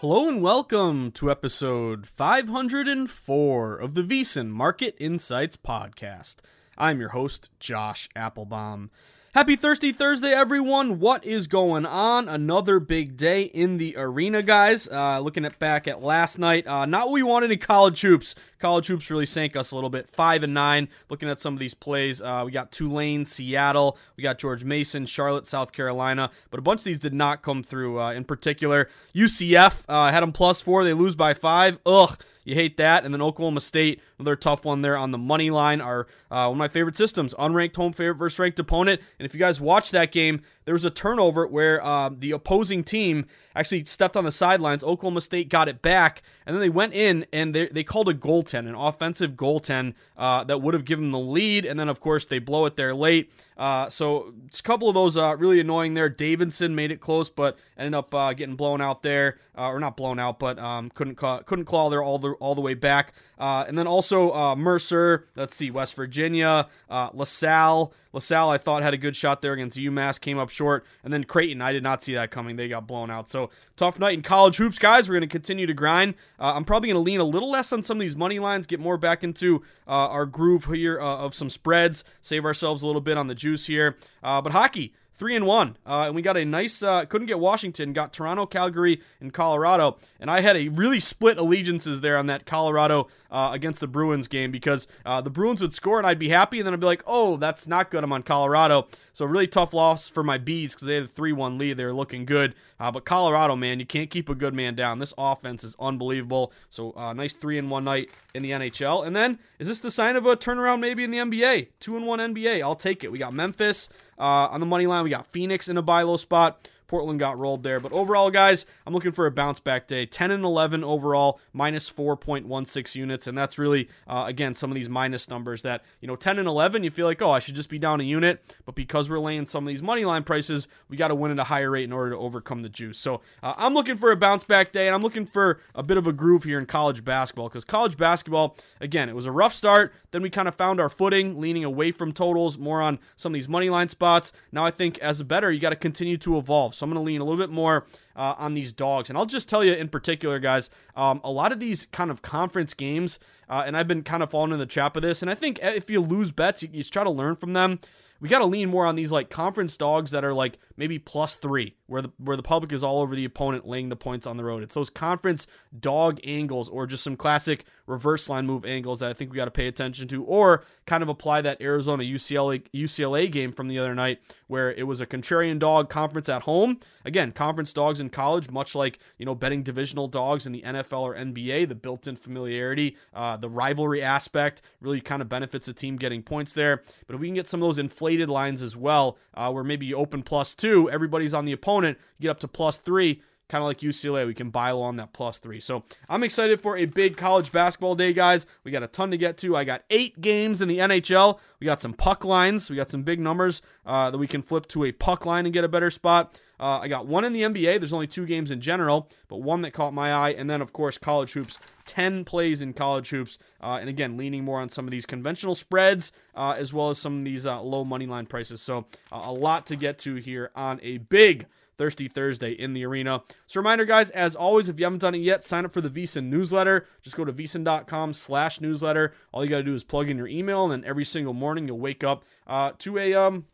Hello and welcome to episode 504 of the VSiN Market Insights Podcast. I'm your host, Josh Appelbaum. Happy Thirsty Thursday, everyone. What is going on? Another big day in the arena, guys. Uh, looking at back at last night, uh, not what we wanted in college hoops. College hoops really sank us a little bit. Five and nine. Looking at some of these plays, uh, we got Tulane, Seattle, we got George Mason, Charlotte, South Carolina, but a bunch of these did not come through. Uh, in particular, UCF uh, had them plus four. They lose by five. Ugh. You hate that. And then Oklahoma State, another tough one there on the money line, are uh, one of my favorite systems. Unranked home favorite versus ranked opponent. And if you guys watch that game, there was a turnover where uh, the opposing team actually stepped on the sidelines. Oklahoma State got it back, and then they went in and they, they called a goaltend, an offensive goaltend uh, that would have given them the lead. And then, of course, they blow it there late. Uh, so a couple of those uh, really annoying there. Davidson made it close, but ended up uh, getting blown out there, uh, or not blown out, but um, couldn't claw, couldn't claw there all the all the way back. Uh, and then also uh, Mercer. Let's see, West Virginia, LaSalle. LaSalle, I thought had a good shot there against UMass, came up short. And then Creighton, I did not see that coming. They got blown out. So tough night in college hoops, guys. We're going to continue to grind. Uh, I'm probably going to lean a little less on some of these money lines, get more back into uh, our groove here uh, of some spreads, save ourselves a little bit on the juice here. Uh, but hockey, three and one, uh, and we got a nice. Uh, couldn't get Washington, got Toronto, Calgary, and Colorado, and I had a really split allegiances there on that Colorado uh, against the Bruins game because uh, the Bruins would score and I'd be happy, and then I'd be like, oh, that's not good. I'm on Colorado, so really tough loss for my bees because they had a three one lead. They were looking good, uh, but Colorado, man, you can't keep a good man down. This offense is unbelievable. So uh, nice three in one night in the NHL, and then is this the sign of a turnaround maybe in the NBA? Two and one NBA, I'll take it. We got Memphis. Uh, on the money line, we got Phoenix in a buy low spot. Portland got rolled there. But overall, guys, I'm looking for a bounce back day. 10 and 11 overall, minus 4.16 units. And that's really, uh, again, some of these minus numbers that, you know, 10 and 11, you feel like, oh, I should just be down a unit. But because we're laying some of these money line prices, we got to win at a higher rate in order to overcome the juice. So uh, I'm looking for a bounce back day. And I'm looking for a bit of a groove here in college basketball because college basketball, again, it was a rough start. Then we kind of found our footing, leaning away from totals, more on some of these money line spots. Now I think as a better, you got to continue to evolve. So I'm going to lean a little bit more uh, on these dogs. And I'll just tell you in particular, guys, um, a lot of these kind of conference games, uh, and I've been kind of falling in the trap of this. And I think if you lose bets, you, you try to learn from them. We got to lean more on these like conference dogs that are like maybe plus three, where the where the public is all over the opponent laying the points on the road. It's those conference dog angles or just some classic reverse line move angles that I think we got to pay attention to, or kind of apply that Arizona UCLA UCLA game from the other night where it was a contrarian dog conference at home. Again, conference dogs in college, much like you know betting divisional dogs in the NFL or NBA, the built-in familiarity, uh, the rivalry aspect really kind of benefits a team getting points there. But if we can get some of those inflated lines as well, uh, where maybe you open plus two, everybody's on the opponent, get up to plus three kind of like UCLA. We can buy low on that plus three. So I'm excited for a big college basketball day, guys. We got a ton to get to. I got eight games in the NHL. We got some puck lines. We got some big numbers uh, that we can flip to a puck line and get a better spot. Uh, I got one in the NBA. There's only two games in general, but one that caught my eye. And then, of course, college hoops. 10 plays in college hoops. Uh, and again, leaning more on some of these conventional spreads uh, as well as some of these uh, low money line prices. So, a lot to get to here on a big Thirsty Thursday in the arena. So reminder, guys, as always, if you haven't done it yet, sign up for the VSiN newsletter. Just go to vsin.com slash newsletter. All you got to do is plug in your email, and then every single morning you'll wake up uh, to a um,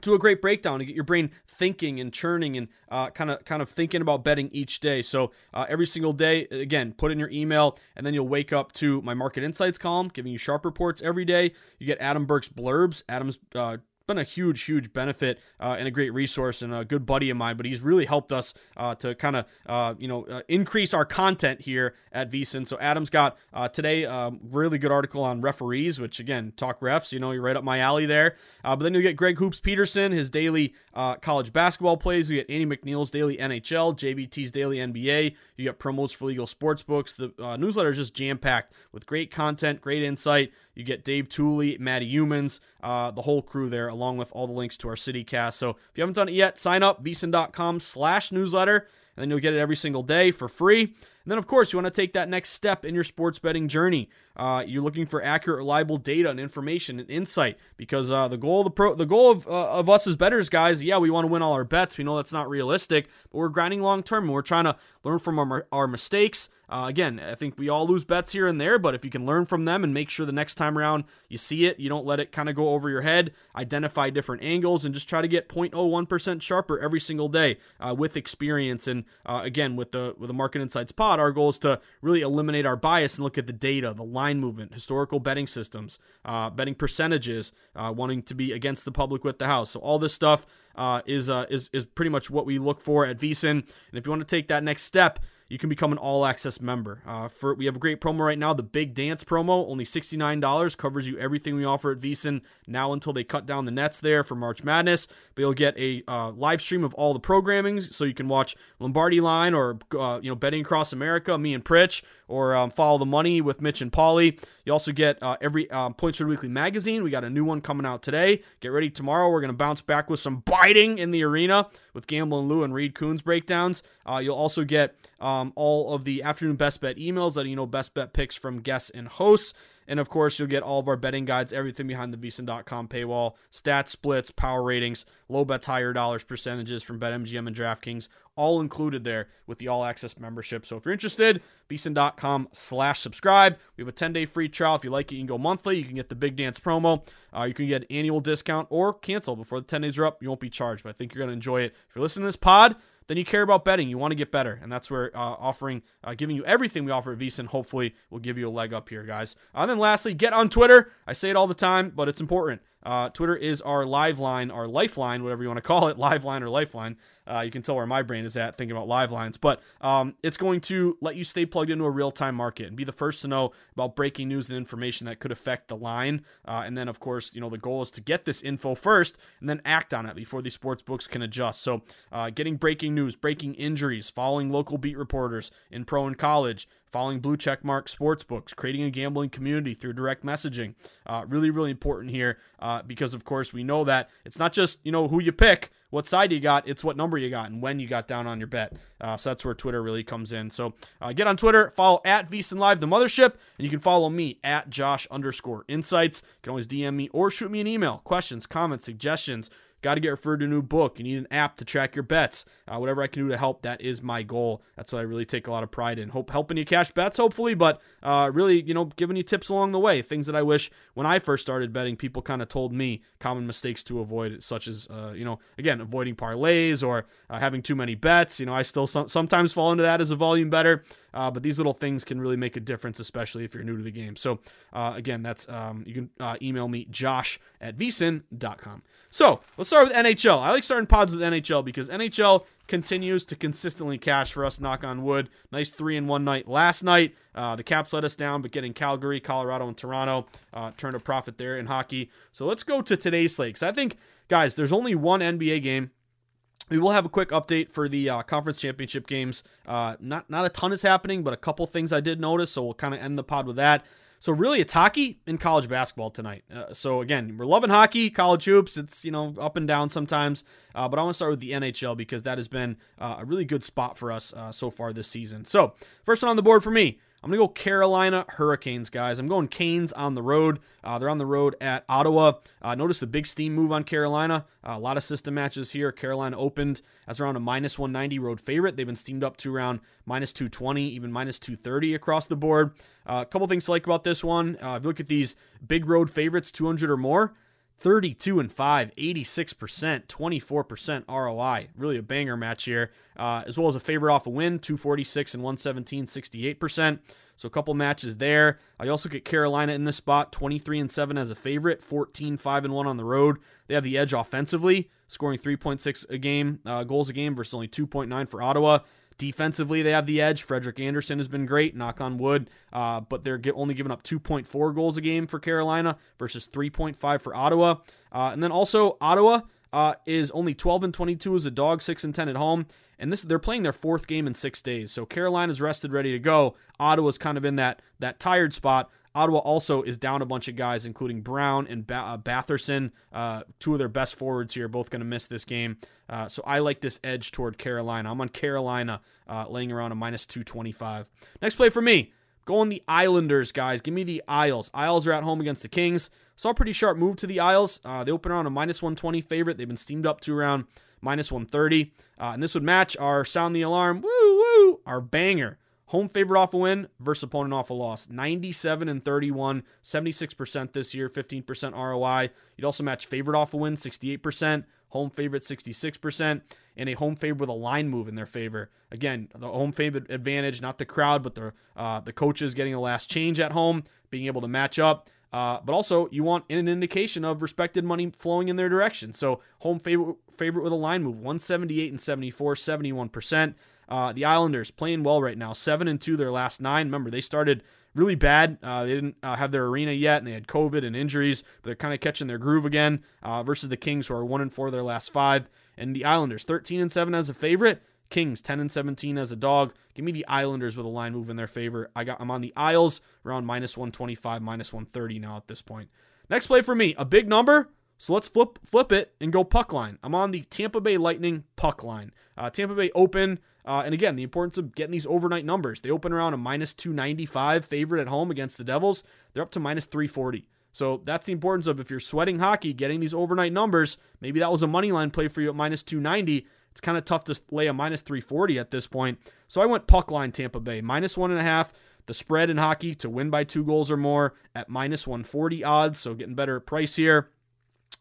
to a great breakdown to get your brain thinking and churning and kind of kind of thinking about betting each day. So uh, every single day, again, put in your email, and then you'll wake up to my market insights column, giving you sharp reports every day. You get Adam Burke's blurbs. Adam's uh, been a huge, huge benefit uh, and a great resource and a good buddy of mine. But he's really helped us uh, to kind of uh, you know uh, increase our content here at VSiN. So Adam's got uh, today a um, really good article on referees, which again talk refs. You know you're right up my alley there. Uh, but then you get Greg Hoops Peterson, his daily college basketball plays. You get Andy McNeil's daily NHL, JBT's daily NBA. You get promos for legal sports books. The newsletter is just jam packed with great content, great insight. You get Dave Tuley, Matt Youmans, the whole crew there, along with all the links to our CityCast. So if you haven't done it yet, sign up, vsin.com slash newsletter, and then you'll get it every single day for free. And then, of course, you want to take that next step in your sports betting journey. Uh, you're looking for accurate, reliable data and information and insight because uh, the goal of the pro, the goal of, uh, of us as betters, guys, yeah, we want to win all our bets. We know that's not realistic, but we're grinding long term. And we're trying to learn from our, our mistakes. Uh, again, I think we all lose bets here and there, but if you can learn from them and make sure the next time around you see it, you don't let it kind of go over your head, identify different angles, and just try to get 0.01% sharper every single day uh, with experience. And uh, again, with the with the Market Insights Pod, our goal is to really eliminate our bias and look at the data, the line movement, historical betting systems, uh, betting percentages, uh, wanting to be against the public with the house. So all this stuff uh, is uh, is is pretty much what we look for at VSiN. And if you want to take that next step, you can become an all access member. Uh, for we have a great promo right now, the Big Dance promo, only sixty nine dollars, covers you everything we offer at VSiN now until they cut down the nets there for March Madness. But you'll get a uh, live stream of all the programming, so you can watch Lombardi Line or uh, you know Betting Across America, me and Pritch, or um, Follow the Money with Mitch and Paulie. You also get uh, every um, Point Spread Weekly magazine. We got a new one coming out today. Get ready tomorrow. We're going to bounce back with some biting in the arena with Gamble and Lou and Reed Kuhn's breakdowns. Uh, you'll also get um, all of the afternoon best bet emails, letting you know best bet picks from guests and hosts. And of course, you'll get all of our betting guides, everything behind the vsin.com paywall, stats, splits, power ratings, low bets, higher dollars, percentages from BetMGM and DraftKings, all included there with the all access membership. So if you're interested, vsin.com slash subscribe. We have a 10 day free trial. If you like it, you can go monthly. You can get the big dance promo. Uh, you can get annual discount or cancel before the 10 days are up. You won't be charged, but I think you're going to enjoy it. If you're listening to this pod, then you care about betting. You want to get better, and that's where uh, offering, uh, giving you everything we offer at VSiN, hopefully will give you a leg up here, guys. And uh, then lastly, get on Twitter. I say it all the time, but it's important. Uh, Twitter is our live line, our lifeline, whatever you want to call it, live line or lifeline. Uh, you can tell where my brain is at thinking about live lines, but um, it's going to let you stay plugged into a real time market and be the first to know about breaking news and information that could affect the line. Uh, and then, of course, you know the goal is to get this info first and then act on it before the sports books can adjust. So, uh, getting breaking news, breaking injuries, following local beat reporters in pro and college, following blue check mark sports books, creating a gambling community through direct messaging. Uh, really, really important here uh, because, of course, we know that it's not just you know who you pick what side you got, it's what number you got and when you got down on your bet. Uh, so that's where Twitter really comes in. So uh, get on Twitter, follow at VSiN Live the Mothership, and you can follow me at Josh underscore Insights. You can always DM me or shoot me an email. Questions, comments, suggestions Got to get referred to a new book. You need an app to track your bets. Uh, whatever I can do to help, that is my goal. That's what I really take a lot of pride in. Hope helping you cash bets, hopefully, but uh, really, you know, giving you tips along the way. Things that I wish when I first started betting, people kind of told me common mistakes to avoid, such as, uh, you know, again, avoiding parlays or uh, having too many bets. You know, I still some, sometimes fall into that as a volume better. Uh, but these little things can really make a difference, especially if you're new to the game. So, uh, again, that's um, you can uh, email me, josh at vsin.com. So, let's start with NHL. I like starting pods with NHL because NHL continues to consistently cash for us, knock on wood. Nice three in one night last night. Uh, the Caps let us down, but getting Calgary, Colorado, and Toronto uh, turned a profit there in hockey. So, let's go to today's slate because I think, guys, there's only one NBA game we will have a quick update for the uh, conference championship games. Uh, not not a ton is happening, but a couple things I did notice, so we'll kind of end the pod with that. So really, it's hockey and college basketball tonight. Uh, so again, we're loving hockey, college hoops. It's you know up and down sometimes, uh, but I want to start with the NHL because that has been uh, a really good spot for us uh, so far this season. So first one on the board for me, I'm going to go Carolina Hurricanes, guys. I'm going Canes on the road. Uh, they're on the road at Ottawa. Uh, notice the big steam move on Carolina. Uh, a lot of system matches here. Carolina opened as around a minus 190 road favorite. They've been steamed up to around minus 220, even minus 230 across the board. Uh, a couple things to like about this one. Uh, if you look at these big road favorites, 200 or more, 32 and 5, 86%, 24% ROI. Really a banger match here. Uh, as well as a favorite off a win, 246 and 117, 68%. So a couple matches there. I also get Carolina in this spot, 23 and 7 as a favorite, 14 5 and 1 on the road. They have the edge offensively, scoring 3.6 a game, uh, goals a game versus only 2.9 for Ottawa. Defensively, they have the edge. Frederik Andersen has been great, knock on wood, uh, but they're only giving up 2.4 goals a game for Carolina versus 3.5 for Ottawa. Uh, and then also, Ottawa uh, is only 12 and 22 as a dog, 6 and 10 at home. And this they're playing their fourth game in six days. So Carolina's rested, ready to go. Ottawa's kind of in that that tired spot. Ottawa also is down a bunch of guys, including Brown and ba- uh, Batherson, uh, two of their best forwards here, both going to miss this game. Uh, so I like this edge toward Carolina. I'm on Carolina, uh, laying around a minus 225. Next play for me. Going the Islanders, guys. Give me the Isles. Isles are at home against the Kings. Saw a pretty sharp move to the Isles. Uh, they open around a minus 120 favorite. They've been steamed up to around minus 130. Uh, and this would match our sound the alarm, woo woo, our banger. Home favorite off a win versus opponent off a loss. 97 and 31, 76% this year, 15% ROI. You'd also match favorite off a win, 68%, home favorite, 66%, and a home favorite with a line move in their favor. Again, the home favorite advantage, not the crowd, but the uh, the coaches getting a last change at home, being able to match up. Uh, but also, you want an indication of respected money flowing in their direction. So, home favorite favorite with a line move 178 and 74, 71%. Uh, the Islanders playing well right now, 7 and 2 their last nine. Remember, they started really bad. Uh, they didn't uh, have their arena yet, and they had COVID and injuries, but they're kind of catching their groove again uh, versus the Kings, who are 1 and 4 their last five. And the Islanders, 13 and 7 as a favorite. Kings 10 and 17 as a dog. Give me the Islanders with a line move in their favor. I got I'm on the Isles around minus 125, minus 130 now at this point. Next play for me, a big number. So let's flip flip it and go puck line. I'm on the Tampa Bay Lightning puck line. Uh, Tampa Bay open, uh, and again the importance of getting these overnight numbers. They open around a minus 295 favorite at home against the Devils. They're up to minus 340. So that's the importance of if you're sweating hockey, getting these overnight numbers. Maybe that was a money line play for you at minus 290. It's kind of tough to lay a minus 340 at this point. So I went puck line Tampa Bay, minus one and a half. The spread in hockey to win by two goals or more at minus 140 odds. So getting better price here.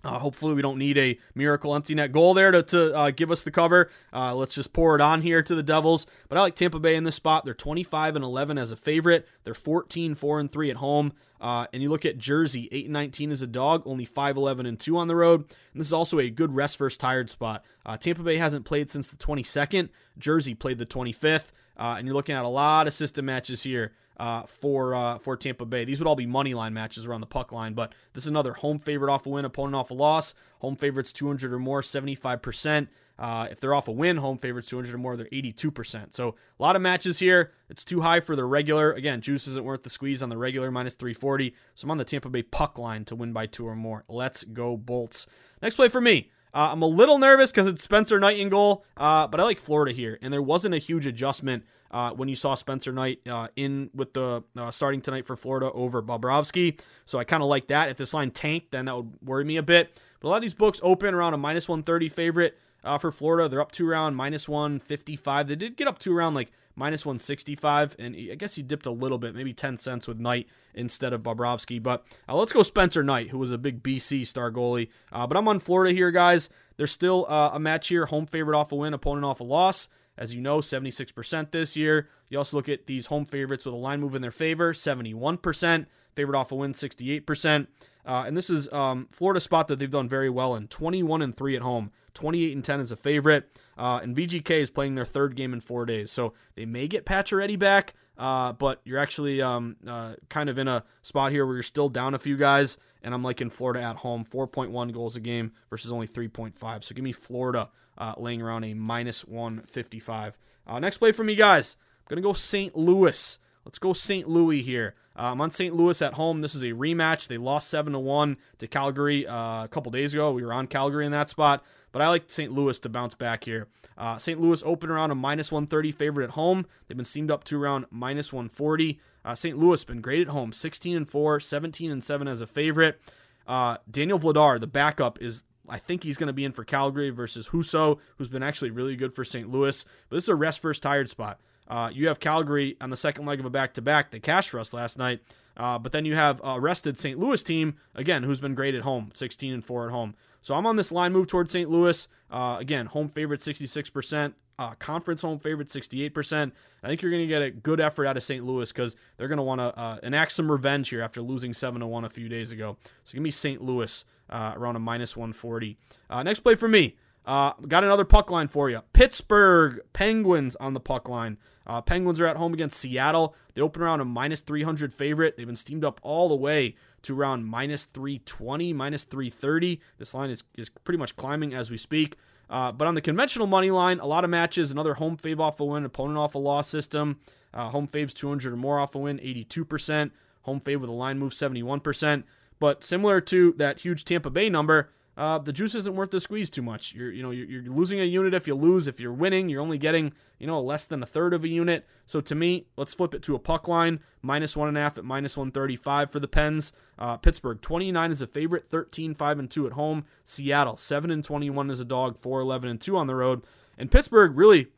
Uh, hopefully, we don't need a miracle empty net goal there to, to uh, give us the cover. Uh, let's just pour it on here to the Devils. But I like Tampa Bay in this spot. They're 25 and 11 as a favorite. They're 14 4 and 3 at home. Uh, and you look at Jersey, 8 and 19 as a dog, only 5 11 and 2 on the road. And this is also a good rest versus tired spot. Uh, Tampa Bay hasn't played since the 22nd. Jersey played the 25th. Uh, and you're looking at a lot of system matches here uh, for uh, for Tampa Bay. These would all be money line matches around the puck line, but this is another home favorite off a win, opponent off a loss. Home favorites 200 or more, 75%. Uh, if they're off a win, home favorites 200 or more, they're 82%. So a lot of matches here. It's too high for the regular. Again, juice isn't worth the squeeze on the regular minus 340. So I'm on the Tampa Bay puck line to win by two or more. Let's go Bolts. Next play for me. Uh, I'm a little nervous because it's Spencer Knight in goal, uh, but I like Florida here, and there wasn't a huge adjustment uh, when you saw Spencer Knight uh, in with the uh, starting tonight for Florida over Bobrovsky. So I kind of like that. If this line tanked, then that would worry me a bit. But a lot of these books open around a minus 130 favorite uh, for Florida. They're up to around minus 155. They did get up to around like minus 165, and I guess he dipped a little bit, maybe 10 cents with Knight instead of Bobrovsky. But uh, let's go Spencer Knight, who was a big BC star goalie. Uh, but I'm on Florida here, guys. There's still uh, a match here, home favorite off a win, opponent off a loss. As you know, 76% this year. You also look at these home favorites with a line move in their favor, 71%. Favorite off a win, 68%. Uh, and this is um, Florida spot that they've done very well in 21 and 3 at home, 28 and 10 as a favorite. Uh, and VGK is playing their third game in four days. So they may get Pacioretty back, uh, but you're actually um, uh, kind of in a spot here where you're still down a few guys. And I'm liking Florida at home, 4.1 goals a game versus only 3.5. So give me Florida uh, laying around a minus 155. Uh, next play for me, guys. I'm going to go St. Louis. Let's go St. Louis here. Uh, I'm on St. Louis at home. This is a rematch. They lost 7 to 1 to Calgary uh, a couple days ago. We were on Calgary in that spot, but I like St. Louis to bounce back here. Uh, St. Louis open around a minus 130 favorite at home. They've been seamed up to around minus 140. Uh, St. Louis been great at home, 16 and 4, 17 and 7 as a favorite. Uh, Daniel Vladar, the backup, is I think he's going to be in for Calgary versus Husso, who's been actually really good for St. Louis. But this is a rest first tired spot. Uh, you have Calgary on the second leg of a back to back. They cashed for us last night. Uh, but then you have a rested St. Louis team, again, who's been great at home, 16 and 4 at home. So I'm on this line move towards St. Louis. Uh, again, home favorite 66%, uh, conference home favorite 68%. I think you're going to get a good effort out of St. Louis because they're going to want to uh, enact some revenge here after losing 7 1 a few days ago. So give me St. Louis uh, around a minus 140. Uh, next play for me. Uh, got another puck line for you. Pittsburgh Penguins on the puck line. Uh, Penguins are at home against Seattle. They open around a minus 300 favorite. They've been steamed up all the way to around minus 320, minus 330. This line is, is pretty much climbing as we speak. Uh, but on the conventional money line, a lot of matches, another home fave off a win, opponent off a loss system. Uh, home faves 200 or more off a win, 82%. Home fave with a line move, 71%. But similar to that huge Tampa Bay number, uh, the juice isn't worth the squeeze too much. You're you know you're, you're, losing a unit if you lose. If you're winning, you're only getting you know less than a third of a unit. So to me, let's flip it to a puck line minus one and a half at minus 135 for the Pens. Uh, Pittsburgh 29 is a favorite, 13 5 and 2 at home. Seattle 7 and 21 is a dog, 4 11 and 2 on the road. And Pittsburgh really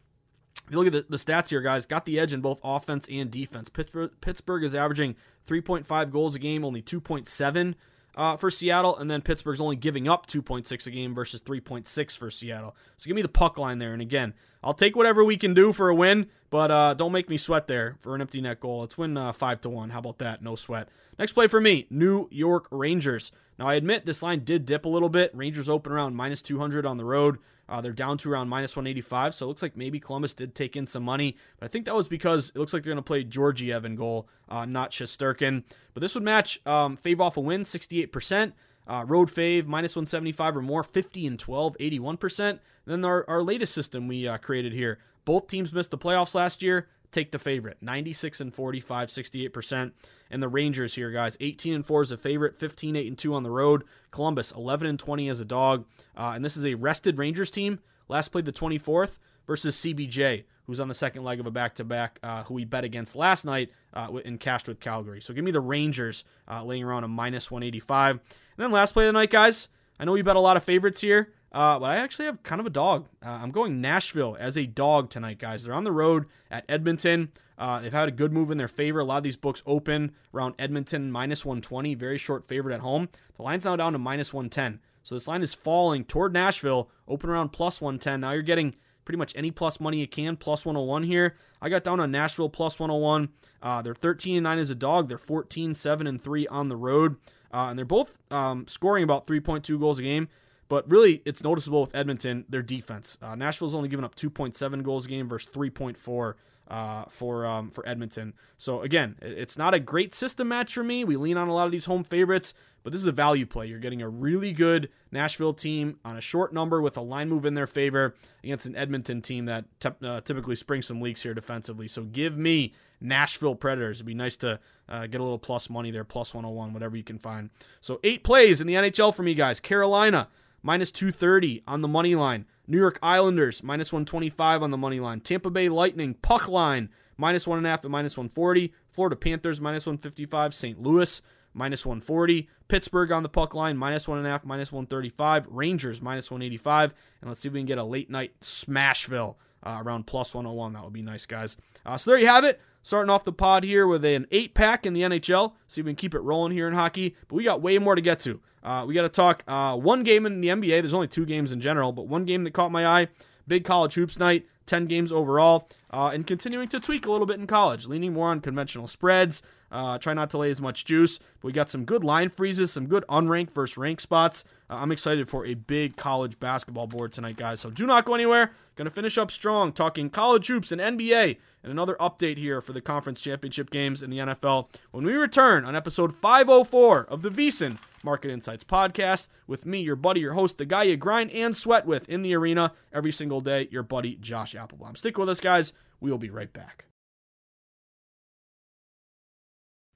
if you look at the, the, stats here, guys, got the edge in both offense and defense. Pittsburgh, Pittsburgh is averaging 3.5 goals a game, only 2.7 uh, for Seattle, and then Pittsburgh's only giving up 2.6 a game versus 3.6 for Seattle. So give me the puck line there. And again, I'll take whatever we can do for a win, but uh, don't make me sweat there for an empty net goal. Let's win uh, five to one. How about that? No sweat. Next play for me, New York Rangers. Now I admit this line did dip a little bit. Rangers open around minus 200 on the road. Uh, they're down to around minus 185, so it looks like maybe Columbus did take in some money. But I think that was because it looks like they're going to play Georgiev in goal, uh, not Shesterkin. But this would match um, fave off a win, 68%. Uh, road fave, minus 175 or more, 50 and 12, 81%. then our, our latest system we uh, created here. Both teams missed the playoffs last year take the favorite. 96 and 45 68% and the rangers here guys 18 and 4 is a favorite 15 8 and 2 on the road. Columbus 11 and 20 as a dog. Uh, and this is a rested rangers team. Last played the 24th versus cbj who's on the second leg of a back-to-back uh, who we bet against last night uh, and cashed with calgary. So give me the rangers uh, laying around a minus 185 and then last play of the night guys i know we bet a lot of favorites here uh, but I actually have kind of a dog. Uh, I'm going Nashville as a dog tonight, guys. They're on the road at Edmonton. Uh, they've had a good move in their favor. A lot of these books open around Edmonton minus 120, very short favorite at home. The line's now down to minus 110. So this line is falling toward Nashville, open around plus 110. Now you're getting pretty much any plus money you can, plus 101 here. I got down on Nashville plus 101. Uh, they're 13 and 9 as a dog. They're 14 7 and 3 on the road. Uh, and they're both um, scoring about 3.2 goals a game. But really, it's noticeable with Edmonton, their defense. Uh, Nashville's only given up 2.7 goals a game versus 3.4 uh, for um, for Edmonton. So again, it's not a great system match for me. We lean on a lot of these home favorites, but this is a value play. You're getting a really good Nashville team on a short number with a line move in their favor against an Edmonton team that te- uh, typically springs some leaks here defensively. So give me Nashville Predators. It'd be nice to uh, get a little plus money there, plus 101, whatever you can find. So eight plays in the NHL for me, guys. Carolina minus 230 on the money line. New York Islanders, minus 125 on the money line. Tampa Bay Lightning, puck line, minus 1.5 at minus 140. Florida Panthers, minus 155. St. Louis, minus 140. Pittsburgh on the puck line, minus 1.5, minus 135. Rangers, minus 185. And let's see if we can get a late night Smashville uh, around plus 101. That would be nice, guys. Uh, so there you have it. Starting off the pod here with an eight pack in the NHL. See if we can keep it rolling here in hockey. But we got way more to get to. Uh, we got to talk uh, one game in the NBA. There's only two games in general, but one game that caught my eye. Big college hoops night, 10 games overall, uh, and continuing to tweak a little bit in college, leaning more on conventional spreads. Uh, try not to lay as much juice, but we got some good line freezes, some good unranked versus ranked spots. Uh, I'm excited for a big college basketball board tonight, guys. So do not go anywhere. Going to finish up strong, talking college hoops and NBA, and another update here for the conference championship games in the NFL when we return on episode 504 of the VSiN Market Insights podcast with me, your buddy, your host, the guy you grind and sweat with in the arena every single day, your buddy Josh Appelbaum. Stick with us, guys. We will be right back.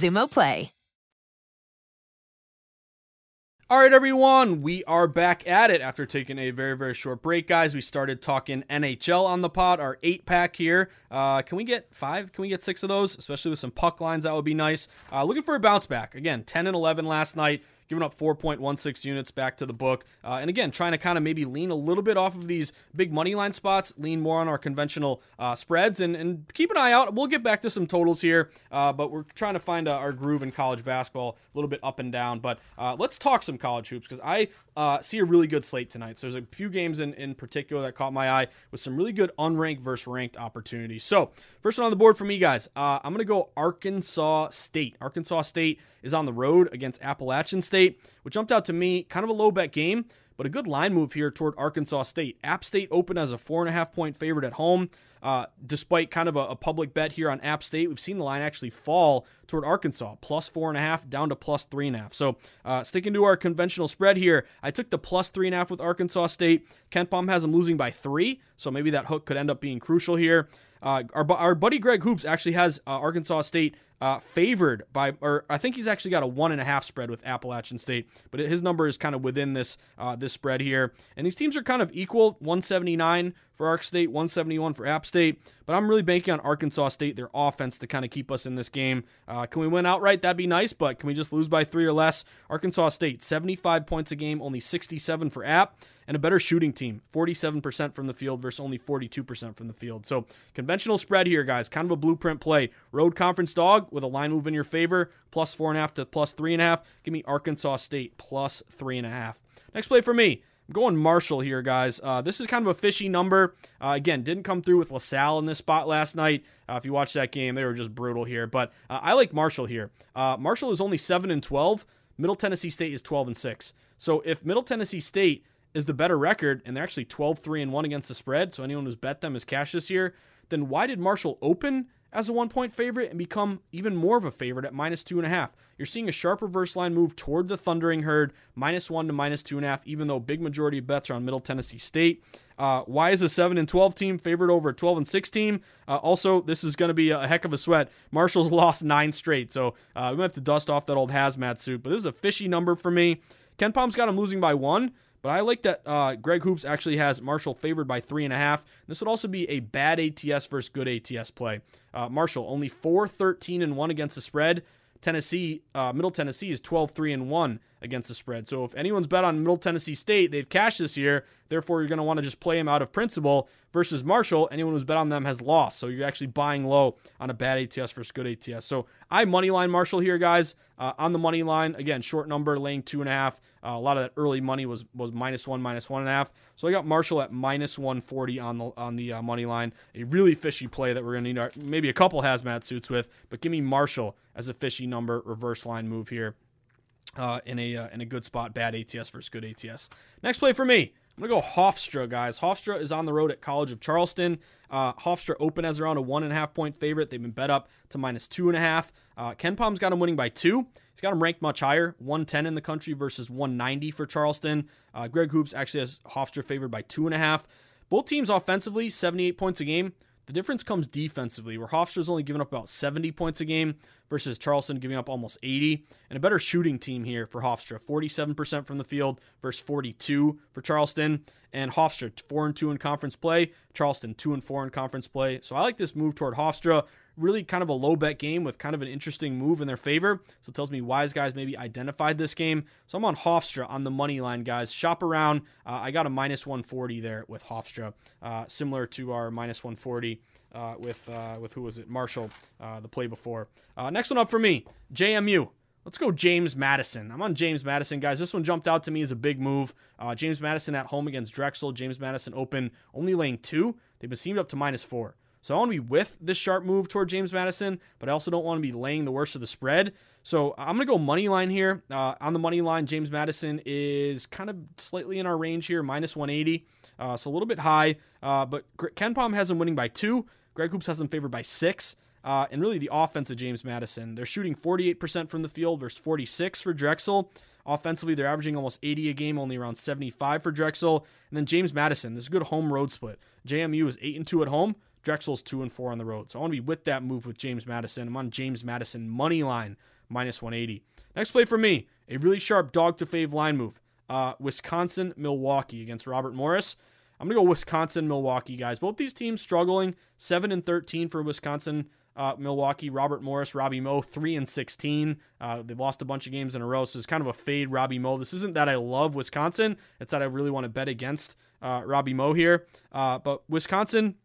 Xumo Play. All right, everyone, we are back at it after taking a very, very short break, guys. We started talking NHL on the pod, our eight pack here. Uh, can we get five? Can we get six of those? Especially with some puck lines, that would be nice. Uh, looking for a bounce back. Again, 10 and 11 last night giving up 4.16 units back to the book. Uh, and again, trying to kind of maybe lean a little bit off of these big money line spots, lean more on our conventional uh, spreads, and, and keep an eye out. We'll get back to some totals here, uh, but we're trying to find uh, our groove in college basketball a little bit up and down. But uh, let's talk some college hoops because I uh, see a really good slate tonight. So there's a few games in, in particular that caught my eye with some really good unranked versus ranked opportunities. So, first one on the board for me, guys, I'm going to go Arkansas State. Arkansas State is on the road against Appalachian State, which jumped out to me kind of a low bet game, but a good line move here toward Arkansas State. App State opened as a four and a half point favorite at home. Uh, despite kind of a, a, public bet here on App State, we've seen the line actually fall toward Arkansas, plus four and a half down to plus three and a half. So uh, sticking to our conventional spread here, I took the plus three and a half with Arkansas State. KenPom has them losing by three, so maybe that hook could end up being crucial here. Uh, our, our buddy Greg Hoops actually has uh, Arkansas State uh, favored by, or I think he's actually got a one and a half spread with Appalachian State, but his number is kind of within this uh, this spread here. And these teams are kind of equal, 179 for Ark State, 171 for App State. But I'm really banking on Arkansas State, their offense, to kind of keep us in this game. Uh, can we win outright? That'd be nice, but can we just lose by three or less? Arkansas State, 75 points a game, only 67 for App and a better shooting team 47% from the field versus only 42% from the field. So, conventional spread here, guys. Kind of a blueprint play. Road conference dog with a line move in your favor, plus four and a half to plus three and a half. Give me Arkansas State plus three and a half. Next play for me. I'm going Marshall here, guys. Uh, this is kind of a fishy number. Uh, again, didn't come through with LaSalle in this spot last night. Uh, if you watch that game, they were just brutal here. But uh, I like Marshall here. Uh, Marshall is only 7 and 12. Middle Tennessee State is 12 and 6. So if Middle Tennessee State is the better record, and they're actually 12 3 and 1 against the spread, so anyone who's bet them is cash this year, then why did Marshall open as a one point favorite and become even more of a favorite at minus two and a half? You're seeing a sharp reverse line move toward the Thundering Herd, minus one to minus two and a half, even though big majority of bets are on Middle Tennessee State. Uh, why is a 7 and 12 team favored over a 12 and 6 team? Uh, also, this is going to be a heck of a sweat. Marshall's lost nine straight, so uh, we might have to dust off that old hazmat suit, but this is a fishy number for me. KenPom's got him losing by one. But I like that uh, Greg Hoops actually has Marshall favored by three and a half. This would also be a bad ATS versus good ATS play. Uh, Marshall only 4 13 and 1 against the spread. Tennessee, uh, Middle Tennessee is 12 3 and 1 against the spread. So if anyone's bet on Middle Tennessee State, they've cashed this year. Therefore, you're going to want to just play them out of principle versus Marshall. Anyone who's bet on them has lost. So you're actually buying low on a bad ATS versus good ATS. So I money line Marshall here, guys. Uh, on the money line, again, short number, laying two and a half. Uh, a lot of that early money was was minus one, minus one and a half. So I got Marshall at minus 140 on the on the uh, money line. A really fishy play that we're going to need our, maybe a couple hazmat suits with, but give me Marshall as a fishy number reverse line move here uh, in a uh, in a good spot. Bad ATS versus good ATS. Next play for me. I'm gonna go Hofstra, guys. Hofstra is on the road at College of Charleston. Uh, Hofstra open as around a one and a half point favorite. They've been bet up to minus two and a half. Uh, KenPom's got him winning by two. He's got him ranked much higher, 110 in the country versus 190 for Charleston. Uh, Greg Hoops actually has Hofstra favored by two and a half. Both teams offensively, 78 points a game. The difference comes defensively, where Hofstra's only giving up about 70 points a game versus Charleston giving up almost 80. And a better shooting team here for Hofstra, 47% from the field versus 42 for Charleston. And Hofstra, 4 and 2 in conference play. Charleston, 2 and 4 in conference play. So I like this move toward Hofstra really kind of a low bet game with kind of an interesting move in their favor. So it tells me wise guys maybe identified this game. So I'm on Hofstra on the money line, guys. Shop around. Uh, I got a minus 140 there with Hofstra, uh, similar to our minus 140 uh, with uh, with who was it? Marshall, uh, the play before. Uh, next one up for me, JMU. Let's go James Madison. I'm on James Madison, guys. This one jumped out to me as a big move. James Madison at home against Drexel. James Madison open only laying two. They've been seamed up to minus four. So I want to be with this sharp move toward James Madison, but I also don't want to be laying the worst of the spread. So I'm going to go money line here. Uh, on the money line, James Madison is kind of slightly in our range here, minus 180. Uh, so a little bit high. Uh, but KenPom has them winning by two. Greg Hoops has them favored by six. Uh, and really the offense of James Madison. They're shooting 48% from the field versus 46 for Drexel. Offensively, they're averaging almost 80 a game, only around 75 for Drexel. And then James Madison, this is a good home road split. JMU is 8 and 2 at home. Drexel's 2 and 4 on the road. So I want to be with that move with James Madison. I'm on James Madison money line minus 180. Next play for me, a really sharp dog to fave line move. Uh, Wisconsin Milwaukee against Robert Morris. I'm gonna go Wisconsin Milwaukee guys. Both these teams struggling. Seven and 13 for Wisconsin. Uh, Milwaukee, Robert Morris, Robbie Moe, three and sixteen. Uh, they've lost a bunch of games in a row, so it's kind of a fade Robbie Moe. This isn't that I love Wisconsin; it's that I really want to bet against uh, Robbie Moe here. Uh, but Wisconsin,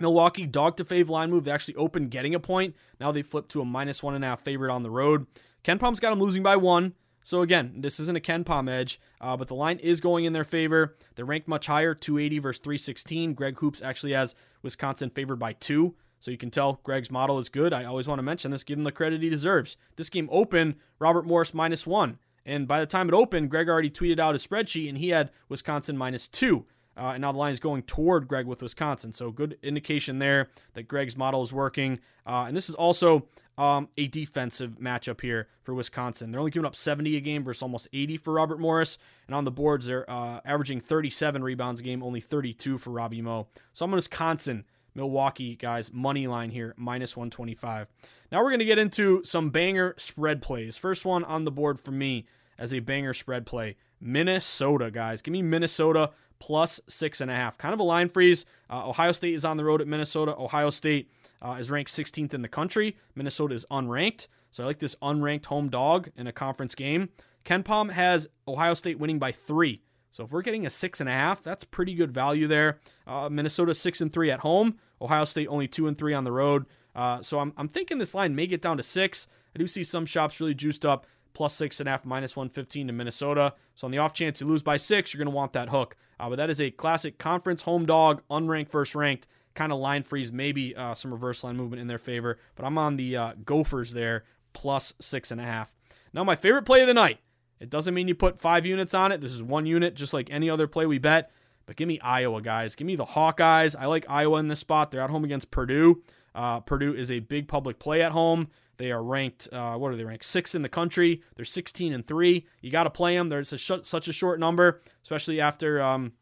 Milwaukee, dog to fave line move. They actually opened getting a point. Now they flip to a minus one and a half favorite on the road. KenPom's got them losing by one. So again, this isn't a KenPom edge, uh, but the line is going in their favor. They're ranked much higher, 280 versus 316. Greg Hoops actually has Wisconsin favored by two. So you can tell Greg's model is good. I always want to mention this, give him the credit he deserves. This game opened, Robert Morris minus one. And by the time it opened, Greg already tweeted out a spreadsheet and he had Wisconsin minus two. Uh, and now the line is going toward Greg with Wisconsin. So good indication there that Greg's model is working. Uh, and this is also um, a defensive matchup here for Wisconsin. They're only giving up 70 a game versus almost 80 for Robert Morris. And on the boards, they're uh, averaging 37 rebounds a game, only 32 for Robbie Moe. So I'm on Wisconsin, Milwaukee, guys, money line here, minus 125. Now we're going to get into some banger spread plays. First one on the board for me as a banger spread play Minnesota, guys. Give me Minnesota plus six and a half. Kind of a line freeze. Uh, Ohio State is on the road at Minnesota. Ohio State uh, is ranked 16th in the country. Minnesota is unranked. So I like this unranked home dog in a conference game. KenPom has Ohio State winning by three. So if we're getting a six and a half, that's pretty good value there. Uh, Minnesota six and three at home. Ohio State only two and three on the road. Uh, so I'm, I'm thinking this line may get down to six. I do see some shops really juiced up plus six and a half, minus 115 to Minnesota. So on the off chance you lose by six, you're going to want that hook. Uh, but that is a classic conference home dog, unranked, first ranked kind of line freeze, maybe uh, some reverse line movement in their favor. But I'm on the uh, Gophers there, plus six and a half. Now, my favorite play of the night. It doesn't mean you put five units on it. This is one unit, just like any other play we bet. But give me Iowa, guys. Give me the Hawkeyes. I like Iowa in this spot. They're at home against Purdue. Uh, Purdue is a big public play at home. They are ranked, uh, what are they ranked? Six in the country. They're 16 and three. You got to play them. There's a sh- such a short number, especially after um,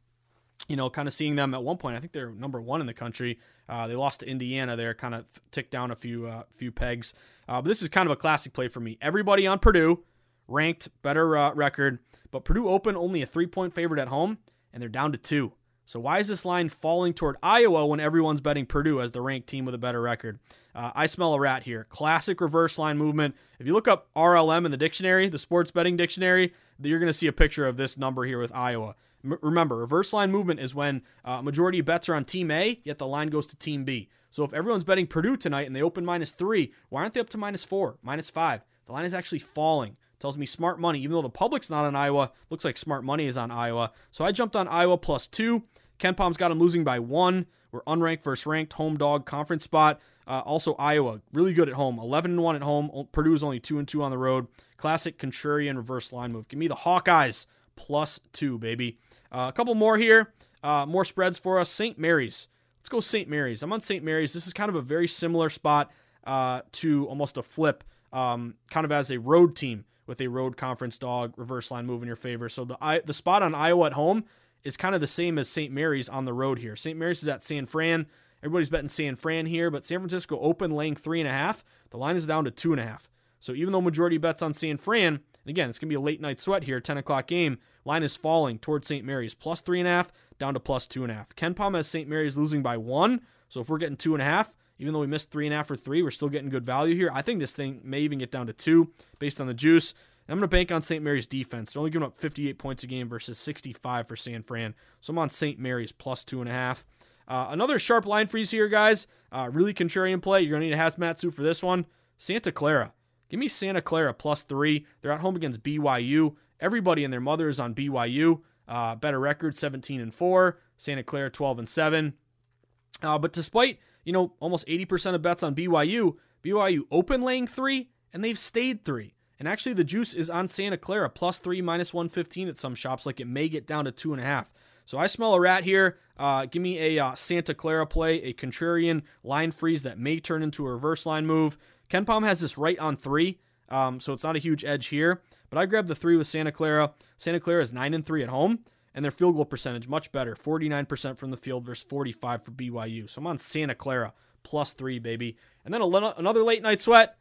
you know, kind of seeing them at one point. I think they're number one in the country. Uh, they lost to Indiana there, kind of ticked down a few uh, few pegs. Uh, but this is kind of a classic play for me. Everybody on Purdue ranked better uh, record, but Purdue Open only a three point favorite at home, and they're down to two. So why is this line falling toward Iowa when everyone's betting Purdue as the ranked team with a better record? Uh, I smell a rat here. Classic reverse line movement. If you look up RLM in the dictionary, the sports betting dictionary, you're going to see a picture of this number here with Iowa. M- remember, reverse line movement is when uh, majority of bets are on Team A, yet the line goes to Team B. So if everyone's betting Purdue tonight and they open minus three, why aren't they up to minus four, minus five? The line is actually falling. Tells me smart money, even though the public's not on Iowa, looks like smart money is on Iowa. So I jumped on Iowa plus two. KenPom's got them losing by one. We're unranked versus ranked home dog conference spot. Uh, also Iowa, really good at home, 11 and one at home. Purdue is only two and two on the road. Classic contrarian reverse line move. Give me the Hawkeyes plus two, baby. Uh, a couple more here. Uh, more spreads for us. St. Mary's. Let's go St. Mary's. I'm on St. Mary's. This is kind of a very similar spot uh, to almost a flip, um, kind of as a road team with a road conference dog reverse line move in your favor. So the I, the spot on Iowa at home is kind of the same as St. Mary's on the road here. St. Mary's is at San Fran. Everybody's betting San Fran here, but San Francisco open laying three and a half. The line is down to two and a half. So even though majority bets on San Fran, again, it's going to be a late night sweat here, 10 o'clock game. Line is falling towards St. Mary's, plus three and a half down to plus two and a half. KenPom has St. Mary's losing by one. So if we're getting two and a half, Even though we missed three and a half or three, we're still getting good value here. I think this thing may even get down to two based on the juice. I'm going to bank on St. Mary's defense. They're only giving up 58 points a game versus 65 for San Fran. So I'm on St. Mary's plus two and a half. Uh, another sharp line freeze here, guys. Uh, really contrarian play. You're going to need a Hazmatsu for this one. Santa Clara. Give me Santa Clara plus three. They're at home against BYU. Everybody and their mother is on BYU. Uh, better record, 17 and four. Santa Clara, 12 and seven. Uh, but despite you know almost 80% of bets on BYU, BYU open laying three, and they've stayed three. And actually, the juice is on Santa Clara plus three, minus 115 at some shops. Like it may get down to two and a half. So I smell a rat here. Uh, give me a uh, Santa Clara play, a contrarian line freeze that may turn into a reverse line move. KenPom has this right on three, um, so it's not a huge edge here. But I grabbed the three with Santa Clara. Santa Clara is nine and three at home, and their field goal percentage much better, 49% from the field versus 45 for BYU. So I'm on Santa Clara plus three, baby. And then another late night sweat.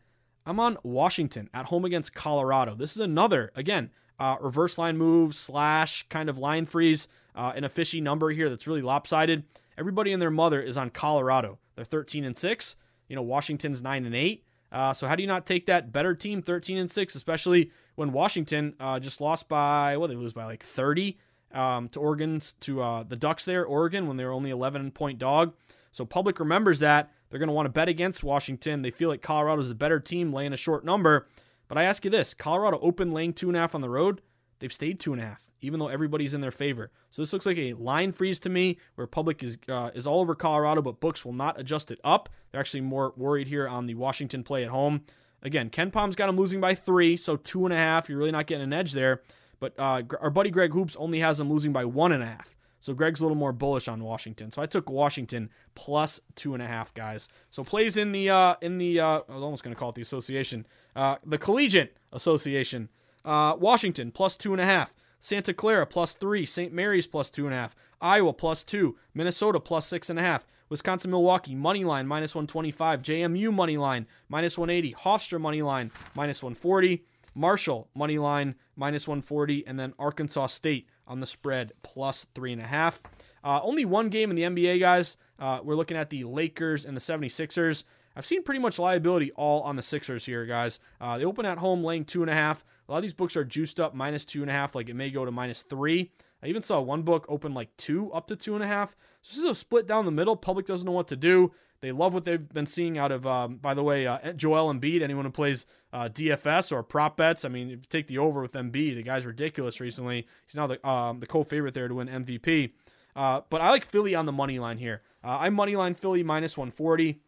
I'm on Washington at home against Colorado. This is another again uh, reverse line move slash kind of line freeze uh, in a fishy number here that's really lopsided. Everybody and their mother is on Colorado. They're 13 and six. You know Washington's nine and eight. Uh, so how do you not take that better team 13 and 6, especially when Washington uh, just lost by what they lose by like 30 um, to Oregon to uh, the Ducks there, Oregon when they were only 11 point dog. So public remembers that they're going to want to bet against Washington. They feel like Colorado is a better team, laying a short number. But I ask you this: Colorado open laying two and a half on the road. They've stayed two and a half, even though everybody's in their favor. So this looks like a line freeze to me, where public is uh, is all over Colorado, but books will not adjust it up. They're actually more worried here on the Washington play at home. Again, KenPom's got them losing by three, so two and a half. You're really not getting an edge there. But uh, our buddy Greg Hoops only has them losing by one and a half. So Greg's a little more bullish on Washington. So I took Washington plus two and a half, guys. So plays in the uh, in the uh, I was almost going to call it the association, uh, the Collegiate Association. Uh, Washington plus two and a half. Santa Clara plus three. St. Mary's plus two and a half. Iowa plus two. Minnesota plus six and a half. Wisconsin Milwaukee money line minus 125. JMU money line minus 180. Hofstra money line minus 140. Marshall money line minus 140, and then Arkansas State on the spread plus three and a half. Uh, only one game in the NBA, guys. Uh, we're looking at the Lakers and the 76ers. I've seen pretty much liability all on the Sixers here, guys. Uh, they open at home laying two and a half. A lot of these books are juiced up minus two and a half, like it may go to minus three. I even saw one book open like two up to two and a half. So this is a split down the middle. Public doesn't know what to do. They love what they've been seeing out of, um, by the way, uh, Joel Embiid. Anyone who plays uh, DFS or prop bets, I mean, if you take the over with Embiid, the guy's ridiculous recently. He's now the um, the co-favorite there to win MVP. Uh, but I like Philly on the money line here. Uh, I money line Philly minus 140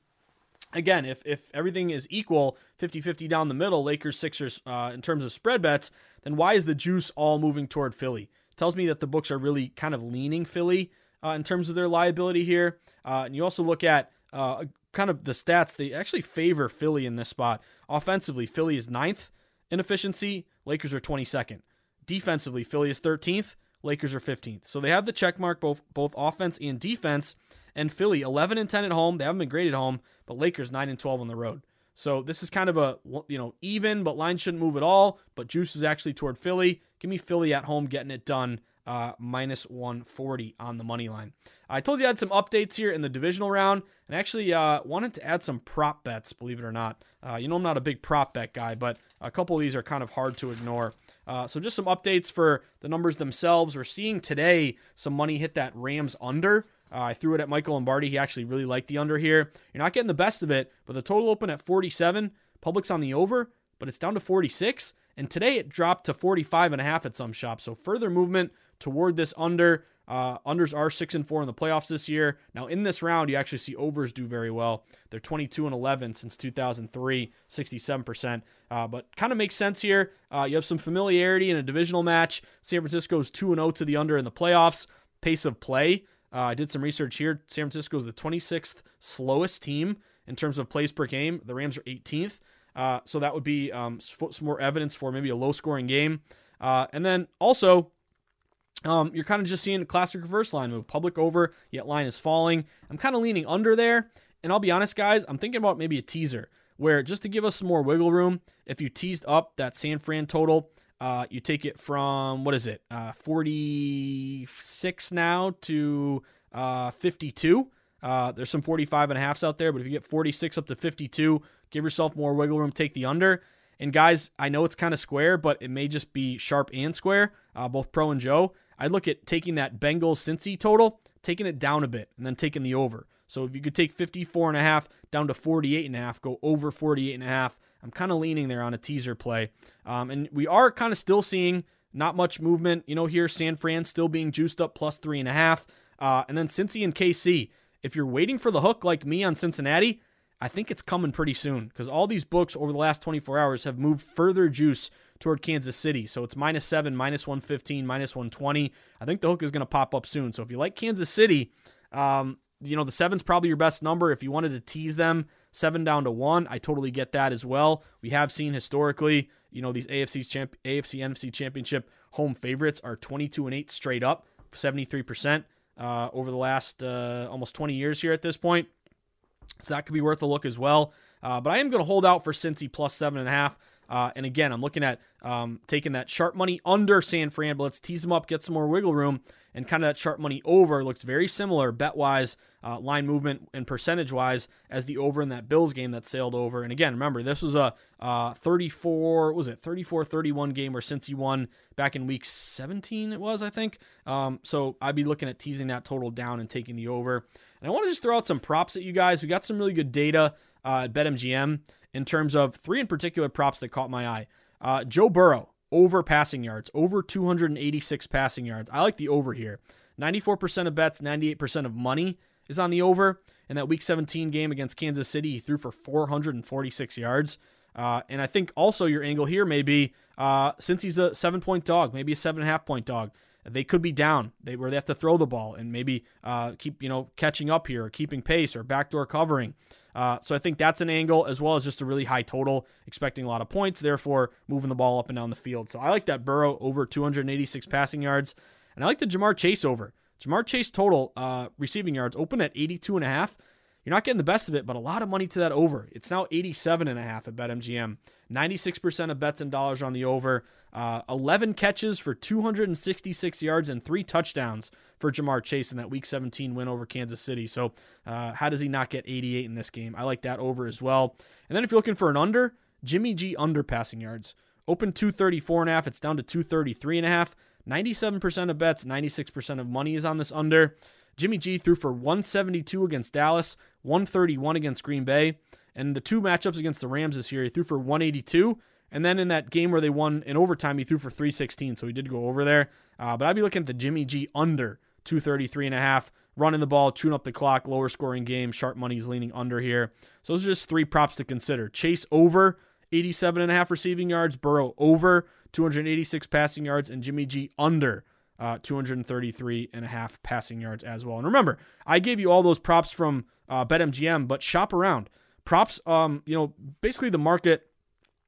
again, if if everything is equal, 50-50 down the middle, Lakers Sixers uh, in terms of spread bets, then why is the juice all moving toward Philly? It tells me that the books are really kind of leaning Philly uh, in terms of their liability here. Uh, and you also look at uh, kind of the stats, they actually favor Philly in this spot. Offensively, Philly is ninth in efficiency, Lakers are 22nd. Defensively, Philly is 13th, Lakers are 15th. So they have the check mark both both offense and defense. And Philly 11 and 10 at home. They haven't been great at home, but Lakers 9 and 12 on the road. So this is kind of a you know even, but line shouldn't move at all. But juice is actually toward Philly. Give me Philly at home getting it done uh, minus 140 on the money line. I told you I had some updates here in the divisional round, and actually uh, wanted to add some prop bets, believe it or not. Uh, you know, I'm not a big prop bet guy, but a couple of these are kind of hard to ignore. Uh, so, just some updates for the numbers themselves. We're seeing today some money hit that Rams under. Uh, I threw it at Michael Lombardi. He actually really liked the under here. You're not getting the best of it, but the total open at 47. Public's on the over, but it's down to 46. And today it dropped to 45 and a half at some shops. So further movement toward this under. Uh, unders are six and four in the playoffs this year. Now in this round, you actually see overs do very well. They're 22 and 11 since 2003, 67 percent. Uh, but kind of makes sense here. Uh, you have some familiarity in a divisional match. San Francisco's two and 0 to the under in the playoffs. Pace of play. Uh, I did some research here. San Francisco is the 26th slowest team in terms of plays per game. The Rams are 18th. Uh, so that would be um, some more evidence for maybe a low scoring game. Uh, and then also, um, you're kind of just seeing a classic reverse line move. Public over, yet line is falling. I'm kind of leaning under there. And I'll be honest, guys, I'm thinking about maybe a teaser where just to give us some more wiggle room, if you teased up that San Fran total, uh, you take it from, what is it, uh, 46 now to uh, 52. Uh, there's some 45 and a halfs out there, but if you get 46 up to 52, give yourself more wiggle room, take the under. And guys, I know it's kind of square, but it may just be sharp and square, uh, both pro and Joe. I'd look at taking that Bengals Cincy total, taking it down a bit, and then taking the over. So if you could take 54 and a half down to 48 and a half, go over 48 and a half. I'm kind of leaning there on a teaser play. Um, and we are kind of still seeing not much movement. You know, here San Fran still being juiced up plus three and a half. Uh, and then Cincy and KC. If you're waiting for the hook like me on Cincinnati, I think it's coming pretty soon because all these books over the last 24 hours have moved further juice toward Kansas City. So it's minus seven, minus 115, minus 120. I think the hook is going to pop up soon. So if you like Kansas City, um, you know, the seven's probably your best number. If you wanted to tease them, seven down to one, I totally get that as well. We have seen historically, you know, these AFC champ, AFC NFC championship home favorites are 22 and 8 straight up, 73% uh, over the last uh, almost 20 years here at this point. So that could be worth a look as well. Uh, but I am going to hold out for Cincy plus seven and a half. Uh, and again, I'm looking at um, taking that sharp money under San Fran, but let's tease them up, get some more wiggle room, and kind of that sharp money over looks very similar bet wise, uh, line movement, and percentage wise as the over in that Bills game that sailed over. And again, remember, this was a uh, 34, was it 34 31 game where Cincy won back in week 17, it was, I think. Um, so I'd be looking at teasing that total down and taking the over. And I want to just throw out some props at you guys. We got some really good data uh, at BetMGM in terms of three in particular props that caught my eye. Uh, Joe Burrow, over passing yards, over 286 passing yards. I like the over here. 94% of bets, 98% of money is on the over. In that week 17 game against Kansas City, he threw for 446 yards. Uh, and I think also your angle here may be uh, since he's a seven point dog, maybe a seven and a half point dog, they could be down they, where they have to throw the ball and maybe uh, keep you know catching up here, or keeping pace, or backdoor covering. Uh, so I think that's an angle as well as just a really high total, expecting a lot of points, therefore moving the ball up and down the field. So I like that Burrow over 286 passing yards, and I like the Ja'Marr Chase over. Ja'Marr Chase total uh, receiving yards open at 82 and a half. You're not getting the best of it, but a lot of money to that over. It's now 87 and a half at BetMGM. 96% of bets and dollars on the over. Uh, 11 catches for 266 yards and three touchdowns for Ja'Marr Chase in that Week 17 win over Kansas City. So, uh, how does he not get 88 in this game? I like that over as well. And then if you're looking for an under, Jimmy G under passing yards. Open 234 and a half. It's down to 233 and a half. 97% of bets, 96% of money is on this under. Jimmy G threw for 172 against Dallas, 131 against Green Bay, and the two matchups against the Rams this year, he threw for 182. And then in that game where they won in overtime, he threw for 316, so he did go over there. Uh, but I'd be looking at the Jimmy G under 233 and a half, running the ball, chewing up the clock, lower scoring game. Sharp money's leaning under here. So those are just three props to consider. Chase over 87 and a half receiving yards, Burrow over 286 passing yards, and Jimmy G under uh, 233 and a half passing yards as well. And remember, I gave you all those props from uh, BetMGM, but shop around. Props, um, you know, basically the market.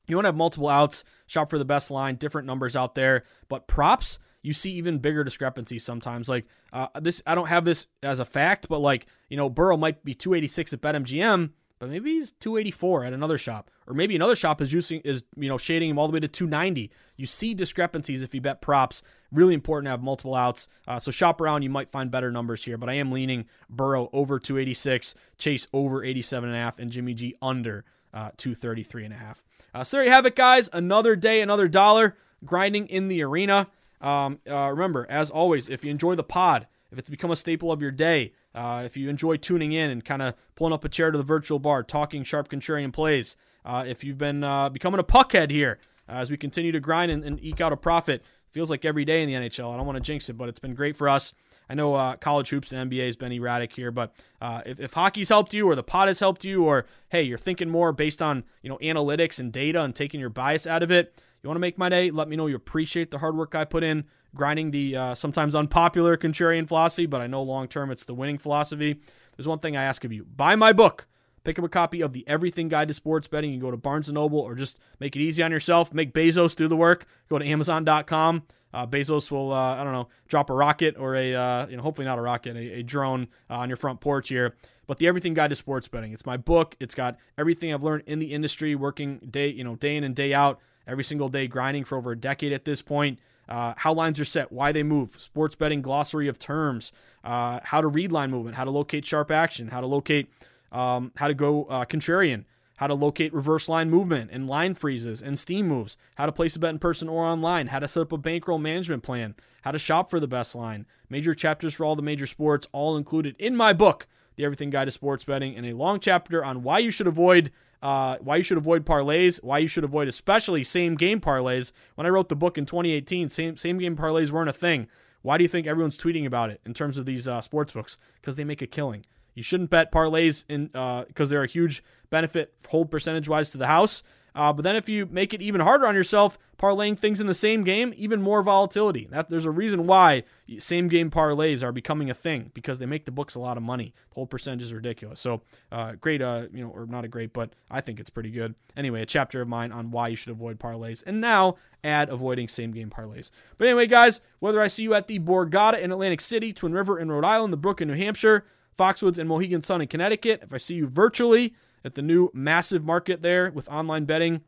You want to have multiple outs, shop for the best line, different numbers out there. But props, you see even bigger discrepancies sometimes. Like uh, this, I don't have this as a fact, but like you know, Burrow might be 286 at BetMGM, but maybe he's 284 at another shop, or maybe another shop is using is you know shading him all the way to 290. You see discrepancies if you bet props. Really important to have multiple outs. Uh, so shop around, you might find better numbers here. But I am leaning Burrow over 286, Chase over 87 and a half, and Jimmy G under uh, 233 and a half. Uh, so there you have it, guys. Another day, another dollar grinding in the arena. Um, uh, remember, as always, if you enjoy the pod, if it's become a staple of your day, uh, if you enjoy tuning in and kind of pulling up a chair to the virtual bar, talking sharp contrarian plays, uh, if you've been uh, becoming a puckhead here uh, as we continue to grind and, and, eke out a profit, feels like every day in the NHL. I don't want to jinx it, but it's been great for us. I know uh, college hoops and NBA has been erratic here, but uh, if, if hockey's helped you or the pot has helped you, or hey, you're thinking more based on you know analytics and data and taking your bias out of it, you want to make my day? Let me know you appreciate the hard work I put in grinding the uh, sometimes unpopular contrarian philosophy, but I know long term it's the winning philosophy. There's one thing I ask of you buy my book. Pick up a copy of the Everything Guide to Sports Betting. You go to Barnes & Noble or just make it easy on yourself. Make Bezos do the work. Go to Amazon.com. Uh, Bezos will, uh, I don't know, drop a rocket or a, uh, you know, hopefully not a rocket, a, a drone uh, on your front porch here. But the Everything Guide to Sports Betting. It's my book. It's got everything I've learned in the industry, working day, you know, day in and day out, every single day, grinding for over a decade at this point. Uh, how lines are set, why they move, sports betting glossary of terms, uh, how to read line movement, how to locate sharp action, how to locate, um, how to go uh, contrarian, how to locate reverse line movement and line freezes and steam moves, how to place a bet in person or online, how to set up a bankroll management plan, how to shop for the best line, major chapters for all the major sports, all included in my book, The Everything Guide to Sports Betting, and a long chapter on why you should avoid uh, why you should avoid parlays, why you should avoid especially same game parlays. When I wrote the book in 2018, same same game parlays weren't a thing. Why do you think everyone's tweeting about it in terms of these uh, sports books? Because they make a killing. You shouldn't bet parlays in because uh, they're a huge benefit hold percentage wise to the house. Uh, but then if you make it even harder on yourself, parlaying things in the same game, even more volatility. That there's a reason why same game parlays are becoming a thing because they make the books a lot of money. The whole percentage is ridiculous. So uh, great, uh, you know, or not a great, but I think it's pretty good. Anyway, a chapter of mine on why you should avoid parlays, and now add avoiding same game parlays. But anyway, guys, whether I see you at the Borgata in Atlantic City, Twin River in Rhode Island, the Brook in New Hampshire, Foxwoods and Mohegan Sun in Connecticut, if I see you virtually the new massive market there with online betting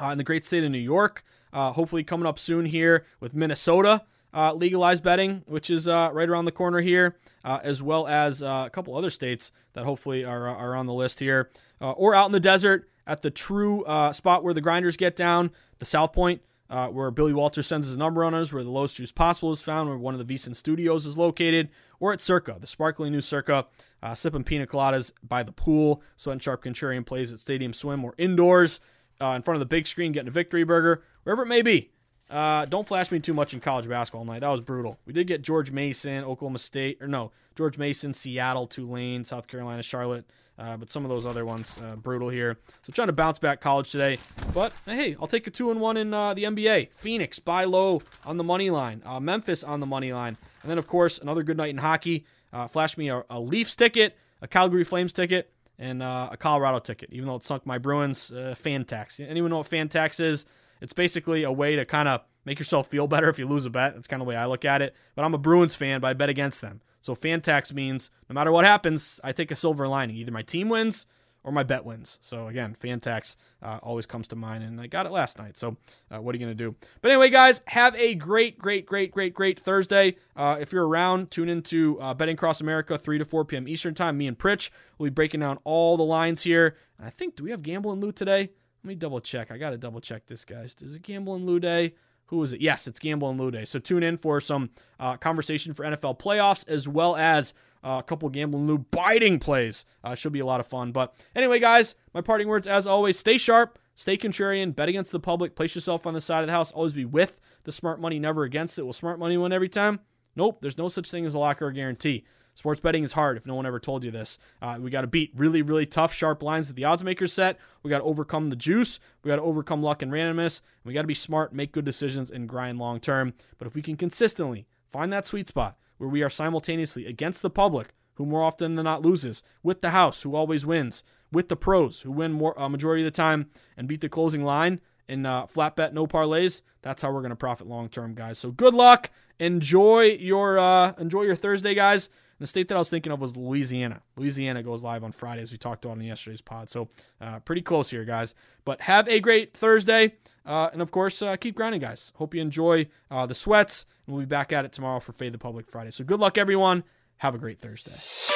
uh, in the great state of New York. Uh, hopefully, coming up soon here with Minnesota uh, legalized betting, which is uh, right around the corner here, uh, as well as uh, a couple other states that hopefully are, are on the list here, or out in the desert at the true spot where the grinders get down, the South Point. Uh, where Billy Walters sends his number runners, where the lowest juice possible is found, where one of the VSiN studios is located, or at Circa, the sparkling new Circa, uh, sipping pina coladas by the pool. Sweat and Sharp Contrarian plays at Stadium Swim or indoors uh, in front of the big screen, getting a victory burger, wherever it may be. Uh, don't flash me too much in college basketball night. That was brutal. We did get George Mason, Oklahoma State, or no, George Mason, Seattle, Tulane, South Carolina, Charlotte. Uh, but some of those other ones uh, brutal here. So trying to bounce back college today. But hey, I'll take a two and one in uh, the NBA. Phoenix buy low on the money line. Uh, Memphis on the money line, and then of course another good night in hockey. Uh, flash me a, a, Leafs ticket, a Calgary Flames ticket, and uh, a Colorado ticket. Even though it sunk my Bruins fan tax. Anyone know what fan tax is? It's basically a way to kind of make yourself feel better if you lose a bet. That's kind of the way I look at it. But I'm a Bruins fan, but I bet against them. So fan tax means no matter what happens, I take a silver lining. Either my team wins or my bet wins. So again, fan tax uh, always comes to mind, and I got it last night. So uh, what are you gonna do? But anyway, guys, have a great, great, great, great, great Thursday. Uh, if you're around, tune into uh, Betting Across America, 3 to 4 p.m. Eastern Time. Me and Pritch will be breaking down all the lines here. And I think do we have Gamble and Lou today? Let me double check. I gotta double check this, guys. Is it Gamble and Lou Day? who is it? Yes, it's Gamble and Lou Day. So tune in for some uh, conversation for NFL playoffs as well as uh, a couple Gamble and Lou biting plays. Uh, should be a lot of fun. But anyway, guys, my parting words as always: stay sharp, stay contrarian, bet against the public, place yourself on the side of the house. Always be with the smart money, never against it. Will smart money win every time? Nope. There's no such thing as a locker or guarantee. Sports betting is hard if no one ever told you this. Uh, we got to beat really, really tough, sharp lines that the odds makers set. We got to overcome the juice. We got to overcome luck and randomness. And we got to be smart, make good decisions, and grind long term. But if we can consistently find that sweet spot where we are simultaneously against the public, who more often than not loses, with the house, who always wins, with the pros, who win more uh, majority of the time and beat the closing line in uh, flat bet, no parlays. That's how we're going to profit long term, guys. So good luck. Enjoy your uh, enjoy your Thursday, guys the state that I was thinking of was Louisiana. Louisiana goes live on Friday, as we talked about in yesterday's pod. So uh, pretty close here, guys. But have a great Thursday. Uh, and of course, uh, keep grinding, guys. Hope you enjoy uh, the sweats. And we'll be back at it tomorrow for Fade the Public Friday. So good luck, everyone. Have a great Thursday.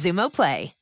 Xumo Play.